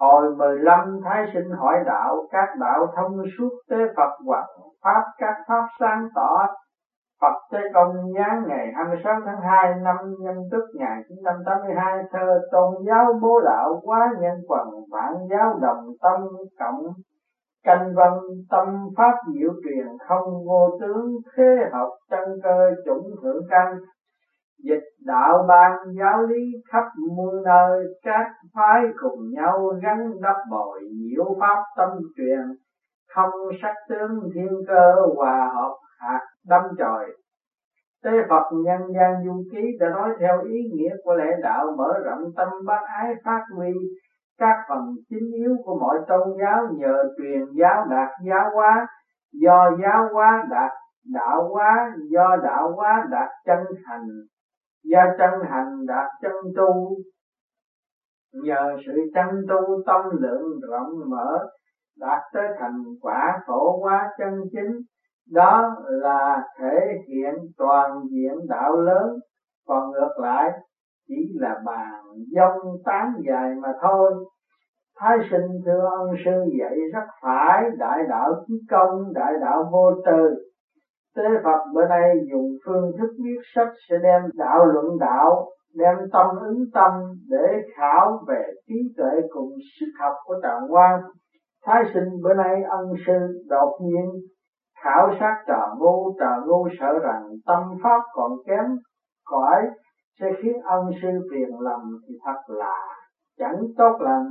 Hồi mười lăm Thái sinh hỏi đạo, các đạo thông suốt tế Phật hoặc Pháp, các Pháp sáng tỏ. Phật Tế Công nhán ngày 26 tháng 2 năm nhâm tức 1982 thơ tôn giáo bố đạo quá nhân quần vạn giáo đồng tâm cộng canh văn tâm pháp diệu truyền không vô tướng thế học chân cơ chủng thượng căn dịch đạo ban giáo lý khắp muôn nơi, các phái cùng nhau gắn đắp bồi nhiễu pháp tâm truyền. Không sắc tướng thiên cơ hòa hợp hạt đâm chồi Tế Phật nhân gian du ký đã nói theo ý nghĩa của lễ đạo mở rộng tâm bác ái phát huy. Các phần chính yếu của mọi tôn giáo nhờ truyền giáo đạt giáo hóa. Do giáo hóa đạt đạo hóa, do đạo hóa đạt chân thành do chân hành đạt chân tu. Nhờ sự chân tu tâm lượng rộng mở đạt tới thành quả khổ hóa chân chính. Đó là thể hiện toàn diện đạo lớn. Còn ngược lại chỉ là bàn dông tán dài mà thôi. Thái sinh thưa ông sư dạy rất phải Đại đạo chí công, đại đạo vô tư. Tế Phật bữa nay dùng phương thức viết sách Sẽ đem đạo luận đạo, Đem tâm ứng tâm để khảo về trí tuệ cùng sức học của Tạng quan. Thái sinh bữa nay ân sư đột nhiên khảo sát trà ngu trà ngu sợ rằng tâm pháp còn kém cõi sẽ khiến ân sư phiền lầm thì thật là chẳng tốt lành.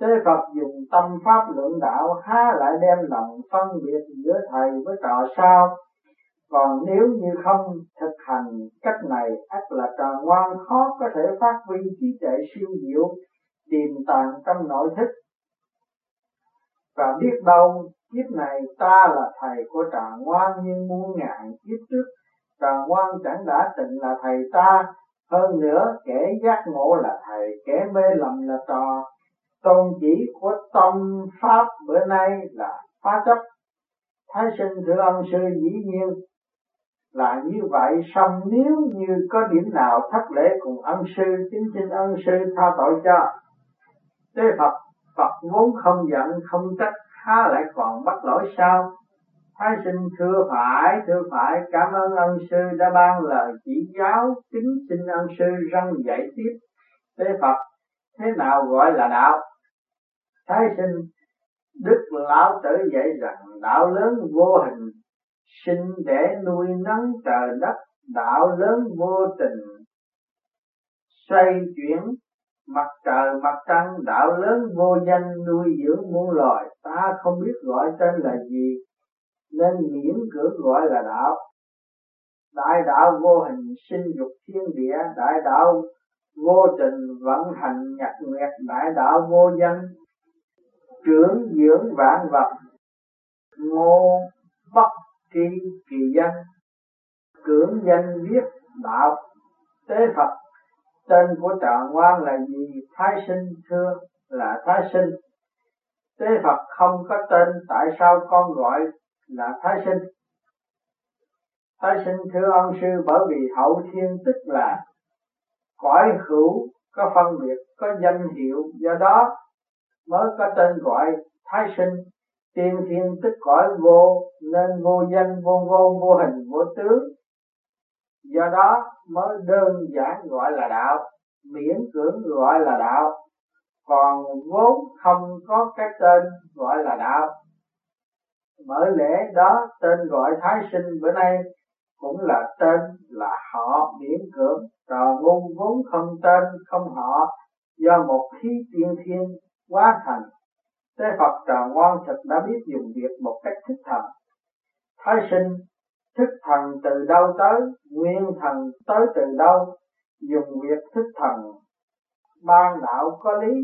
Tế Phật dùng tâm pháp lượng đạo há lại đem lòng phân biệt giữa thầy với trò sao? Còn nếu như không thực hành cách này ắt là trò ngoan, khó có thể phát huy trí tuệ siêu diệu, tiềm tàng trong nội thức. Và biết đâu, kiếp này ta là thầy của trà ngoan nhưng muôn ngàn kiếp trước trà ngoan chẳng đã từng là thầy ta, hơn nữa kẻ giác ngộ là thầy, kẻ mê lầm là trò. Tôn chỉ của tâm pháp bữa nay là phá chấp. Thái sinh thưa ông sư dĩ nhiên là như vậy xong nếu như có điểm nào thất lễ cùng ân sư chính xin ân sư tha tội cho thế phật phật vốn không giận không trách há lại còn bắt lỗi sao Thái sinh thưa phải, thưa phải, cảm ơn ân sư đã ban lời chỉ giáo, kính xin ân sư răng dạy tiếp. thế Phật, thế nào gọi là đạo? Thái sinh, Đức Lão Tử dạy rằng đạo lớn vô hình, sinh để nuôi nấng trời đất, đạo lớn vô tình, xoay chuyển mặt trời mặt trăng đạo lớn vô danh nuôi dưỡng muôn loài. Ta không biết gọi tên là gì nên miễn cưỡng gọi là đạo. Đại đạo vô hình sinh dục thiên địa đại đạo vô tình vận hành nhật nguyệt đại đạo vô danh trưởng dưỡng vạn vật. Ngô bất kỳ kỳ danh, cưỡng danh viết đạo tế phật. Tên của trạng quan là gì? Thái sinh, thưa, là thái sinh. Tế phật không có tên, tại sao con gọi là thái sinh? Thái sinh, thưa ân sư, bởi vì hậu thiên tức là cõi hữu, có phân biệt, có danh hiệu, do đó mới có tên gọi thái sinh tiên thiên tức cõi vô, nên vô danh, vô ngôn, vô hình, vô tướng. Do đó mới đơn giản gọi là đạo, miễn cưỡng gọi là đạo. Còn vốn không có cái tên gọi là đạo. Bởi lẽ đó tên gọi thái sinh bữa nay cũng là tên là họ miễn cưỡng. Trò ngu vốn không tên, không họ, do một khí tiên thiên quá thành Thế Phật trò ngoan Thật đã biết dùng việc một cách thích thần. Thái sinh, thức thần từ đâu tới, nguyên thần tới từ đâu, dùng việc thức thần. Ban đạo có lý,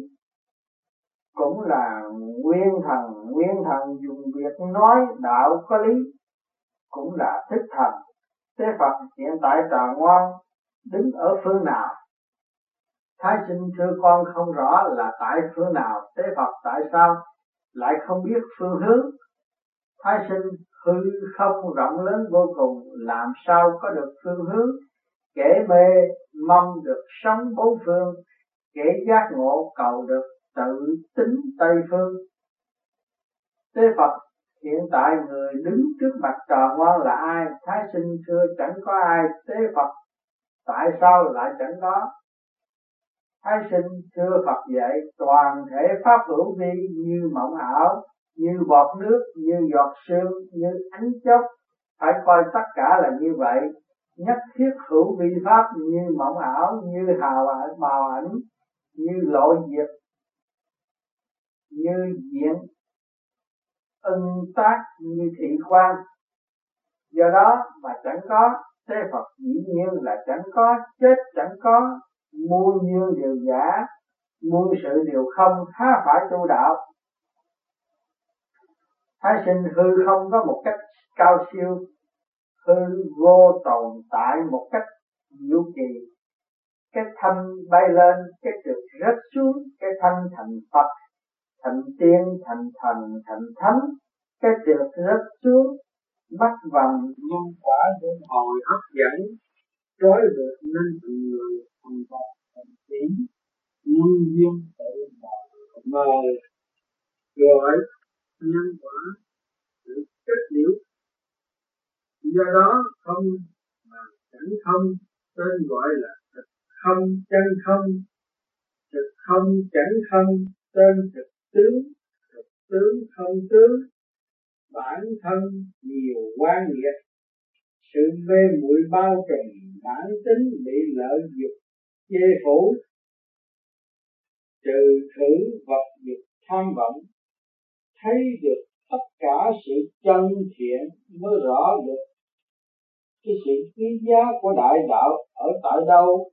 cũng là nguyên thần. Nguyên thần dùng việc nói đạo có lý, cũng là thức thần. Thế phật hiện tại trà ngoan đứng ở phương nào? Thái sinh thưa con không rõ là tại phương nào thế phật tại sao lại không biết phương hướng thái sinh hư không rộng lớn vô cùng, làm sao có được phương hướng kẻ mê mong được sống bốn phương, kẻ giác ngộ cầu được tự tính Tây Phương. Tế Phật hiện tại người đứng trước mặt trò ngoan là ai? Thái sinh thưa chẳng có ai tế Phật. Tại sao lại chẳng có? Thái sinh thưa Phật dạy toàn thể pháp hữu vi như mộng ảo, như bọt nước, như giọt sương, như ánh chớp. Phải coi tất cả là như vậy. Nhất thiết hữu vi pháp như mộng ảo, như hào ảnh, màu ảnh, như lộ diệt, như diện ưng tác như thị quan do đó mà chẳng có thế Phật dĩ nhiên là chẳng có chết chẳng có muôn duyên điều giả, muôn sự điều không, há phải tu đạo. Thái sinh hư không có một cách cao siêu, hư vô tồn tại một cách diệu kỳ cái thanh bay lên, cái trượt rớt xuống, cái thanh thành phật, thành tiên, thành thần, thành thánh, cái trượt rớt xuống bắt vòng nhân quả luân hồi hấp dẫn, trói được nên từng người không vật thành tiến nhân duyên tự mờ gọi nhân quả sự kết liễu. Do đó không mà chẳng không, tên gọi là thực không chân không, thực không chẳng không, tên thực tướng thực tướng không tướng. Bản thân nhiều quan nghiệp, sự mê muội bao trùm bản tính bị lợi dục chê phủ, trừ thử vật dục tham vọng, thấy được tất cả sự chân thiện mới rõ được. Cái sự quý giá của đại đạo ở tại đâu?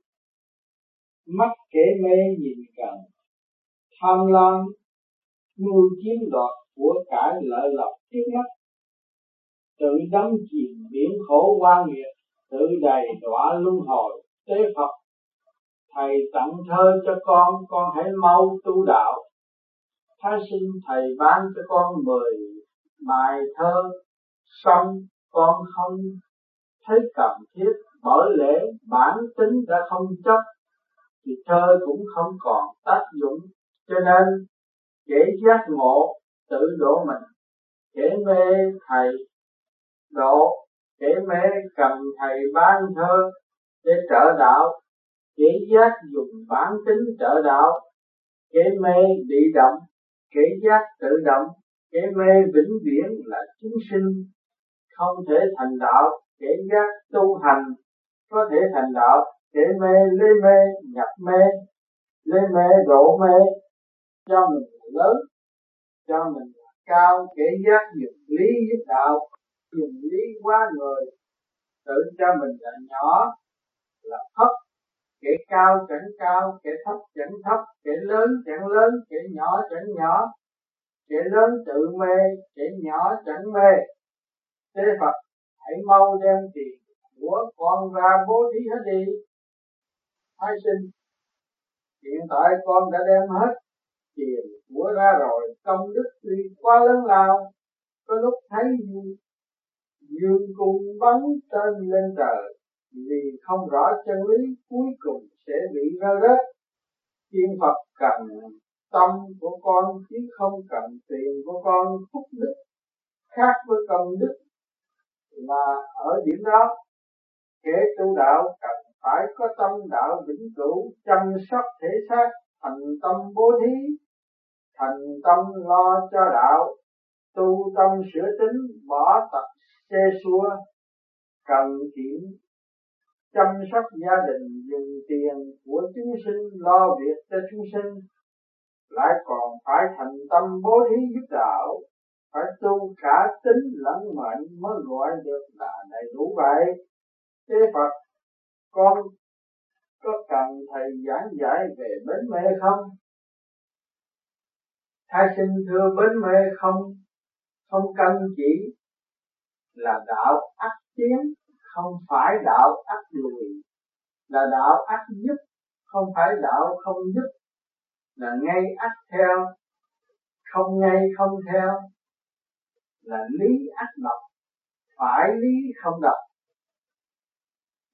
Mắt kể mê nhìn cần, tham lam, mưu chiếm đoạt của cải lợi lộc trước mắt. Tự đắm chìm biển khổ quan nghiệt tự đầy đọa luân hồi, tế phật thầy tặng thơ cho con con hãy mau tu đạo. Thái sinh thầy ban cho con mười bài thơ, xong con không thấy cần thiết, bởi lẽ bản tính đã không chấp, thì thơ cũng không còn tác dụng. Cho nên kể giác ngộ tự độ mình kể mê thầy độ kể mê cần thầy ban thơ để trợ đạo kẻ giác dùng bản tính trợ đạo kẻ mê bị động kẻ giác tự động kẻ mê vĩnh viễn là chúng sinh. Không thể thành đạo kẻ giác tu hành. Có thể thành đạo kẻ mê, lê mê, nhập mê, lê mê độ mê. Cho mình lớn, cho mình cao kẻ giác dùng lý giúp đạo, dùng lý quá người. Tự cho mình là nhỏ, là thấp cao chẳng cao kẻ thấp chẳng thấp kẻ lớn chẳng lớn kẻ nhỏ chẳng nhỏ kẻ lớn, tự mê kẻ nhỏ chẳng mê. Thế phật, hãy mau đem tiền của con ra bố thí hết đi. Thái sinh, hiện tại con đã đem hết tiền của ra rồi, công đức tuy quá lớn lao, có lúc thấy dương cung bắn tên lên trời vì không rõ chân lý cuối cùng sẽ bị rơi rớt thiên phật cần tâm của con chứ không cần tiền của con phúc đức khác với công đức là ở điểm đó, kẻ tu đạo cần phải có tâm đạo vĩnh cửu, chăm sóc thể xác, thành tâm bố thí, thành tâm lo cho đạo, tu tâm sửa tính, bỏ tật xe xua, cần kiệm chăm sóc gia đình, dùng tiền của chúng sinh, lo việc cho chúng sinh, lại còn phải thành tâm bố thí giúp đạo, phải tu cả tính lẫn mệnh mới gọi được là đầy đủ vậy. Thế phật, con có cần thầy giảng giải về bến mê không? Thái sinh thưa bến mê không? Không canh chỉ là đạo ác chiến không phải đạo ác lùi là đạo ác giúp không phải đạo không giúp là ngay ác theo, không ngay không theo, là lý ác độc, phải lý không độc.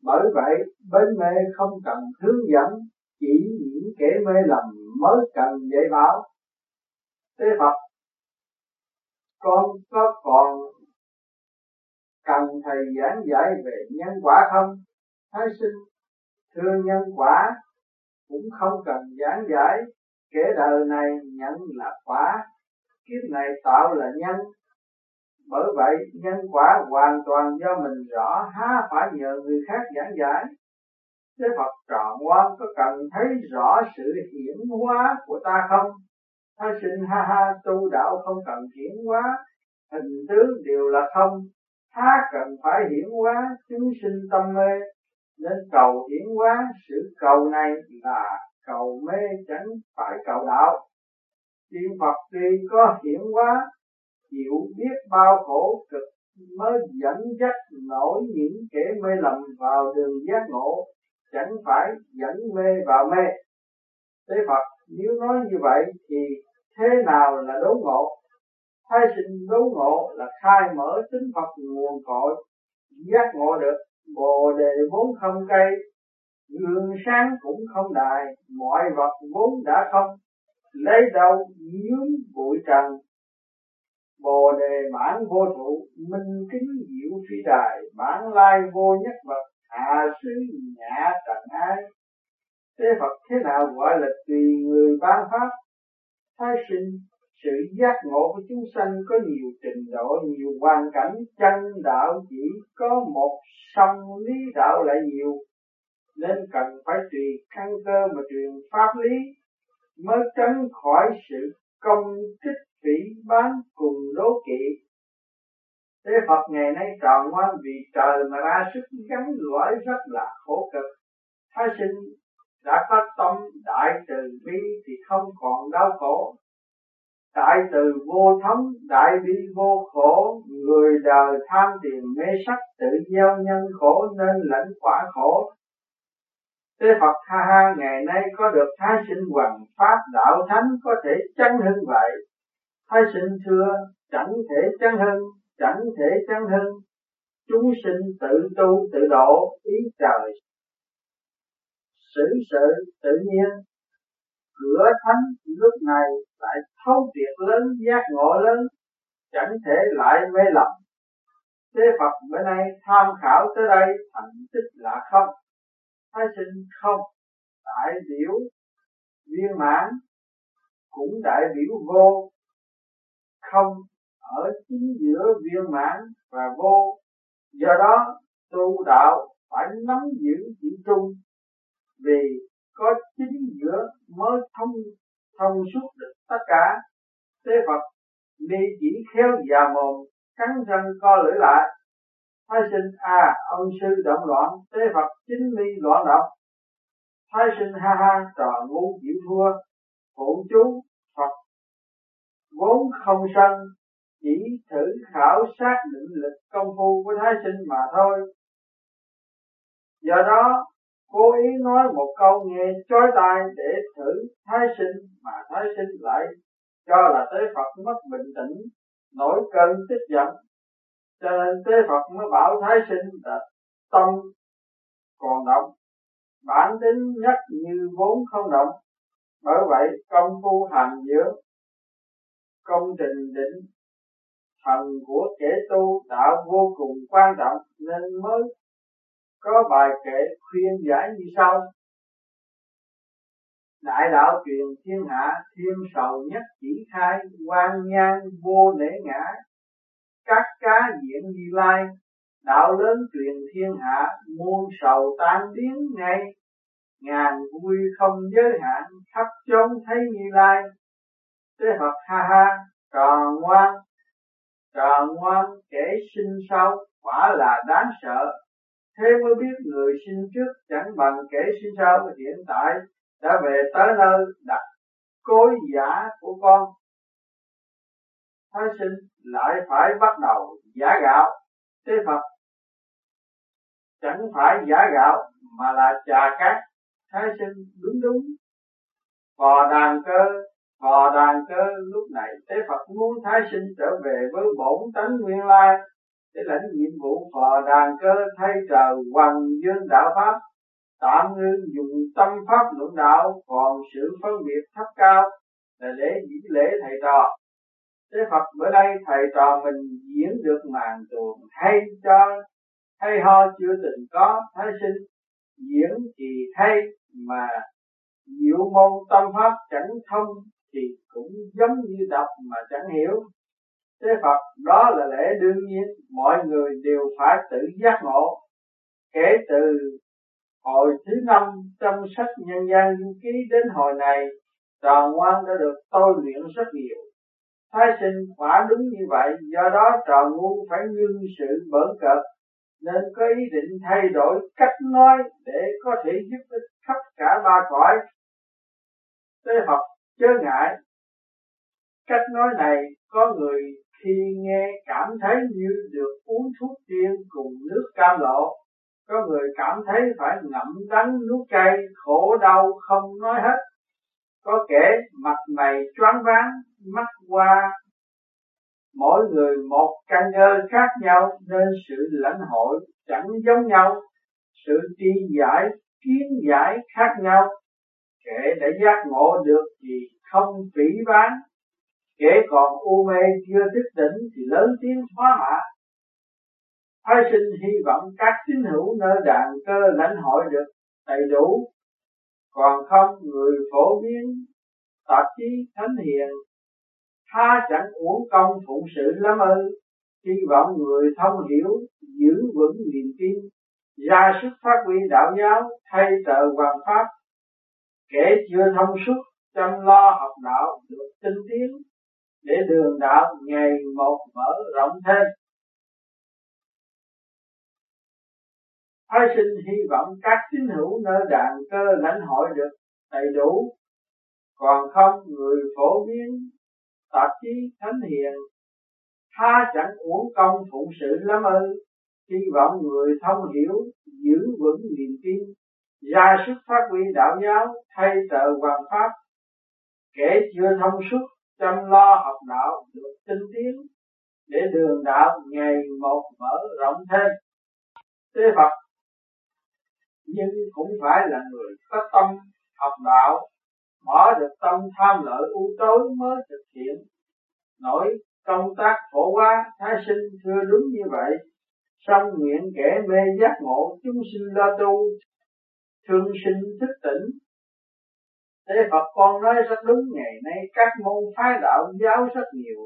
Bởi vậy, bên mê không cần hướng dẫn, chỉ những kẻ mê lầm mới cần dạy bảo. Thế Phật, con có còn thầy giảng giải về nhân quả không? Thái sinh thưa nhân quả cũng không cần giảng giải. Kể đời này nhận là quả kiếp này tạo là nhân. Bởi vậy nhân quả hoàn toàn do mình rõ há phải nhờ người khác giảng giải. Thế Phật trọn quan có cần thấy rõ sự hiển hóa của ta không? Thái sinh ha ha tu đạo không cần hiển hóa, hình tướng đều là không, há cần phải hiển hóa chúng sinh tâm mê, nên cầu hiển hóa sự cầu này là cầu mê chẳng phải cầu đạo. Tiên Phật tuy có hiển hóa, chịu biết bao khổ cực mới dẫn dắt nổi những kẻ mê lầm vào đường giác ngộ chẳng phải dẫn mê vào mê thế Phật nếu nói như vậy thì thế nào là đốn ngộ thái sinh đấu ngộ là khai mở tính Phật nguồn cội, giác ngộ được. Bồ đề vốn không cây gương sáng cũng không đài, mọi vật vốn đã không. Lấy đâu nhướng bụi trần. Bồ đề mãn vô trụ minh kính diệu phi đài bản lai vô nhất vật, hạ sứ nhã trần ai thế Phật thế nào gọi là tùy người ban pháp? Thái sinh sự giác ngộ của chúng sanh có nhiều trình độ, nhiều hoàn cảnh chân đạo chỉ có một song lý đạo lại nhiều nên cần phải tùy căn cơ mà truyền pháp lý mới tránh khỏi sự công kích phỉ bán cùng đố kỵ Thế Phật ngày nay tròn ngoan vì trời mà ra sức gắn lõi rất là khổ cực. Thái sinh đã có tâm đại từ bi thì không còn đau khổ. Đại từ vô thống, đại bi vô khổ, người đời tham tiền mê sắc tự gieo nhân khổ nên lãnh quả khổ. Thế Phật ha ha ngày nay có được thái sinh hoàng pháp đạo thánh có thể chân hưng vậy. Thái sinh thưa chẳng thể chân hưng chẳng thể chân hơn chúng sinh tự tu tự độ ý trời xử sự tự nhiên cửa thánh lúc này lại thấu triệt lớn, giác ngộ lớn, chẳng thể lại mê lầm. Thế Phật bữa nay tham khảo tới đây, thành tích là không? Thái sinh không. Đại biểu viên mãn cũng đại biểu vô. Không ở chính giữa viên mãn và vô. Do đó tu đạo phải nắm giữ chỉ trung vì có chính giữa mới thông thông suốt được tất cả. Thế Phật ni chỉ khéo già mồm, cắn răng co lưỡi lại. Thái sinh à ông sư động loạn. Thế Phật chính mi loạn động. Thái sinh, ha ha, trò ngu chịu thua. Phụ chú, Phật vốn không sân chỉ thử khảo sát định lực công phu của thái sinh mà thôi. Do đó cố ý nói một câu nghe chói tai để thử thái sinh mà thái sinh lại cho là tế Phật mất bình tĩnh, nổi cơn tức giận. Cho nên tế Phật mới bảo thái sinh là tâm còn động, bản tính nhất như vốn không động. Bởi vậy công phu hành dưỡng, công trình định thần của kẻ tu đạo vô cùng quan trọng nên mới có bài kệ khuyên giải như sau. Đại đạo truyền thiên hạ, thiên sầu nhất chỉ khai, quan nhan vô nể ngã. Các cá diện như lai, đạo lớn truyền thiên hạ, muôn sầu tan biến ngay. Ngàn vui không giới hạn, khắp chốn thấy như lai. Thế Phật ha ha tròn ngoan. Tròn ngoan kể sinh sau, quả là đáng sợ thế mới biết người sinh trước chẳng bằng kẻ sinh sau. Hiện tại đã về tới nơi đặt cối giả của con. Thái sinh lại phải bắt đầu giả gạo. Thế phật, chẳng phải giả gạo mà là trà cát. Thái sinh đúng đúng. Bò đàn cơ Phò đàn cơ lúc này Thế Phật muốn thái sinh trở về với bổn tánh nguyên lai để lãnh nhiệm vụ phò đàn cơ thay trời hoàng dương đạo pháp, tạm ngưng dùng tâm pháp luận đạo, còn sự phân biệt thấp cao là để diễn lễ thầy trò. Thế Phật bữa nay thầy trò mình diễn được màn tuồng hay cho, hay ho chưa từng có, thái sinh diễn thì hay, mà diệu môn tâm pháp chẳng thông thì cũng giống như đọc mà chẳng hiểu thế Phật, đó là lẽ đương nhiên, mọi người đều phải tự giác ngộ. Kể từ hồi thứ năm trong sách nhân gian du ký đến hồi này tròn ngoan đã được tôi luyện rất nhiều. Thái sinh quả đúng như vậy, do đó tròn ngu phải ngưng sự bỡn cợt, nên có ý định thay đổi cách nói để có thể giúp ích khắp cả ba cõi. Tế học chớ ngại, cách nói này có người khi nghe cảm thấy như được uống thuốc tiên cùng nước cam lộ. Có người cảm thấy phải ngậm đắng nuốt cay, khổ đau không nói hết. Có kẻ mặt mày choáng váng, mắt qua mỗi người một căn cơ khác nhau, nên sự lãnh hội chẳng giống nhau. Sự tri giải, kiến giải khác nhau. Kẻ đã giác ngộ được thì không phỉ bán kẻ còn u mê chưa thức tỉnh thì lớn tiếng phá mã Thái sinh hy vọng các tín hữu nơi đàn cơ lãnh hội được đầy đủ. Còn không, người phổ biến, tạp chí thánh hiền, tha chẳng uổng công phụng sự lắm ư. Hy vọng người thông hiểu, giữ vững niềm tin, ra sức phát huy đạo giáo, thay trợ hoàng pháp. Kẻ chưa thông suốt, chăm lo học đạo được tinh tiến để đường đạo ngày một mở rộng thêm. Thái sinh hy vọng các tín hữu nơi đàn cơ lãnh hội được đầy đủ. Còn không, người phổ biến, tạp chí, thánh hiền, tha chẳng uổng công phụng sự lắm ư. Hy vọng người thông hiểu, giữ vững niềm tin, ra sức phát huy đạo giáo, thay trợ hoàng pháp, kẻ chưa thông suốt chăm lo học đạo được tinh tiến, để đường đạo ngày một mở rộng thêm. Thế Phật, nhưng cũng phải là người có tâm học đạo, bỏ được tâm tham lợi u tối mới thực hiện. Nổi công tác phổ hóa thái sinh thưa đúng như vậy. Song nguyện kẻ mê giác ngộ, chúng sinh lo tu, thương sinh thức tỉnh thế Phật con nói rất đúng, ngày nay các môn phái đạo giáo rất nhiều.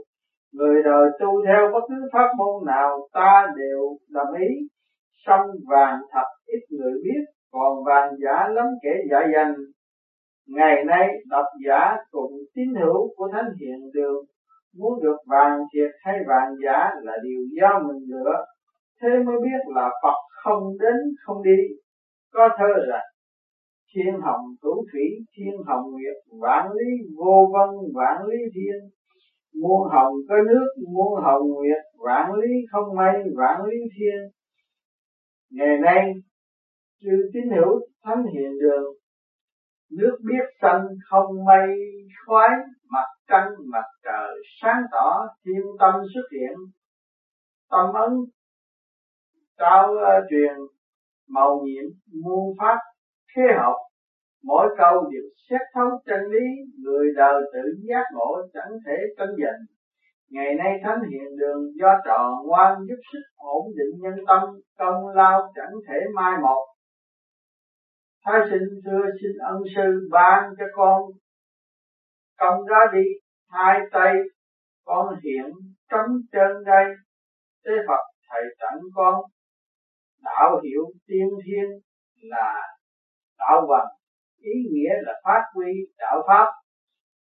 Người đời tu theo bất cứ pháp môn nào, ta đều đồng ý. Song vàng thật ít người biết, còn vàng giả lắm kẻ giả dành ngày nay, độc giả cùng tín hữu của thánh hiện đường muốn được vàng thiệt hay vàng giả là điều do mình lựa. Thế mới biết là Phật không đến không đi. Có thơ rằng thiên hồng cửu thủy thiên hồng nguyệt vạn lý vô văn vạn lý thiên. Muôn hồng có nước muôn hồng nguyệt vạn lý không mây vạn lý thiên. Ngày nay chư tín hữu thánh hiện đường nước biết xanh không mây khoái mặt trăng mặt trời sáng tỏ thiên tâm xuất hiện. Tâm ấn cao uh, ờ, truyền màu nhiệm muôn pháp thế học, mỗi câu đều xét thấu chân lý người đời tự giác ngộ chẳng thể cân dần ngày nay thánh hiện đường do trò ngoan giúp sức ổn định nhân tâm, công lao chẳng thể mai một. Thái sinh thưa xin ân sư ban cho con công ra đi, hai tay con hiện trống chân đây. Thế Phật thầy tặng con đạo hiệu tiên thiên là đạo vận ý nghĩa là phát huy đạo pháp.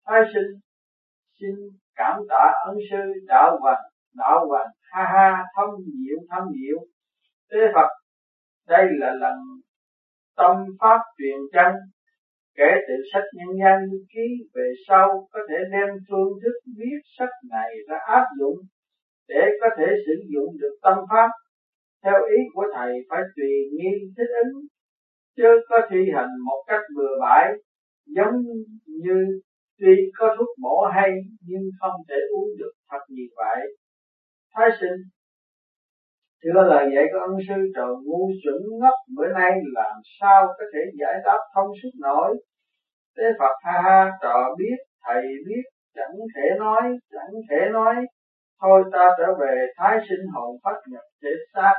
Thái sinh, xin cảm tạ ân sư đạo vận đạo vận ha ha, thâm diệu thâm diệu tế Phật, đây là lần tâm pháp truyền chân kể từ sách nhân gian ký về sau, có thể đem phương thức viết sách này ra áp dụng để có thể sử dụng được tâm pháp. Theo ý của thầy, phải tùy nghi thích ứng chứ có thi hành một cách bừa bãi giống như tuy có thuốc bổ hay nhưng không thể uống được thật như vậy thái sinh Thưa lời dạy của ân sư trời ngu chuẩn ngốc bữa nay làm sao có thể giải đáp thông suốt nổi. thế Phật ha ha trò biết, thầy biết, chẳng thể nói, chẳng thể nói. Thôi ta trở về thái sinh hồn phát nhập thể xác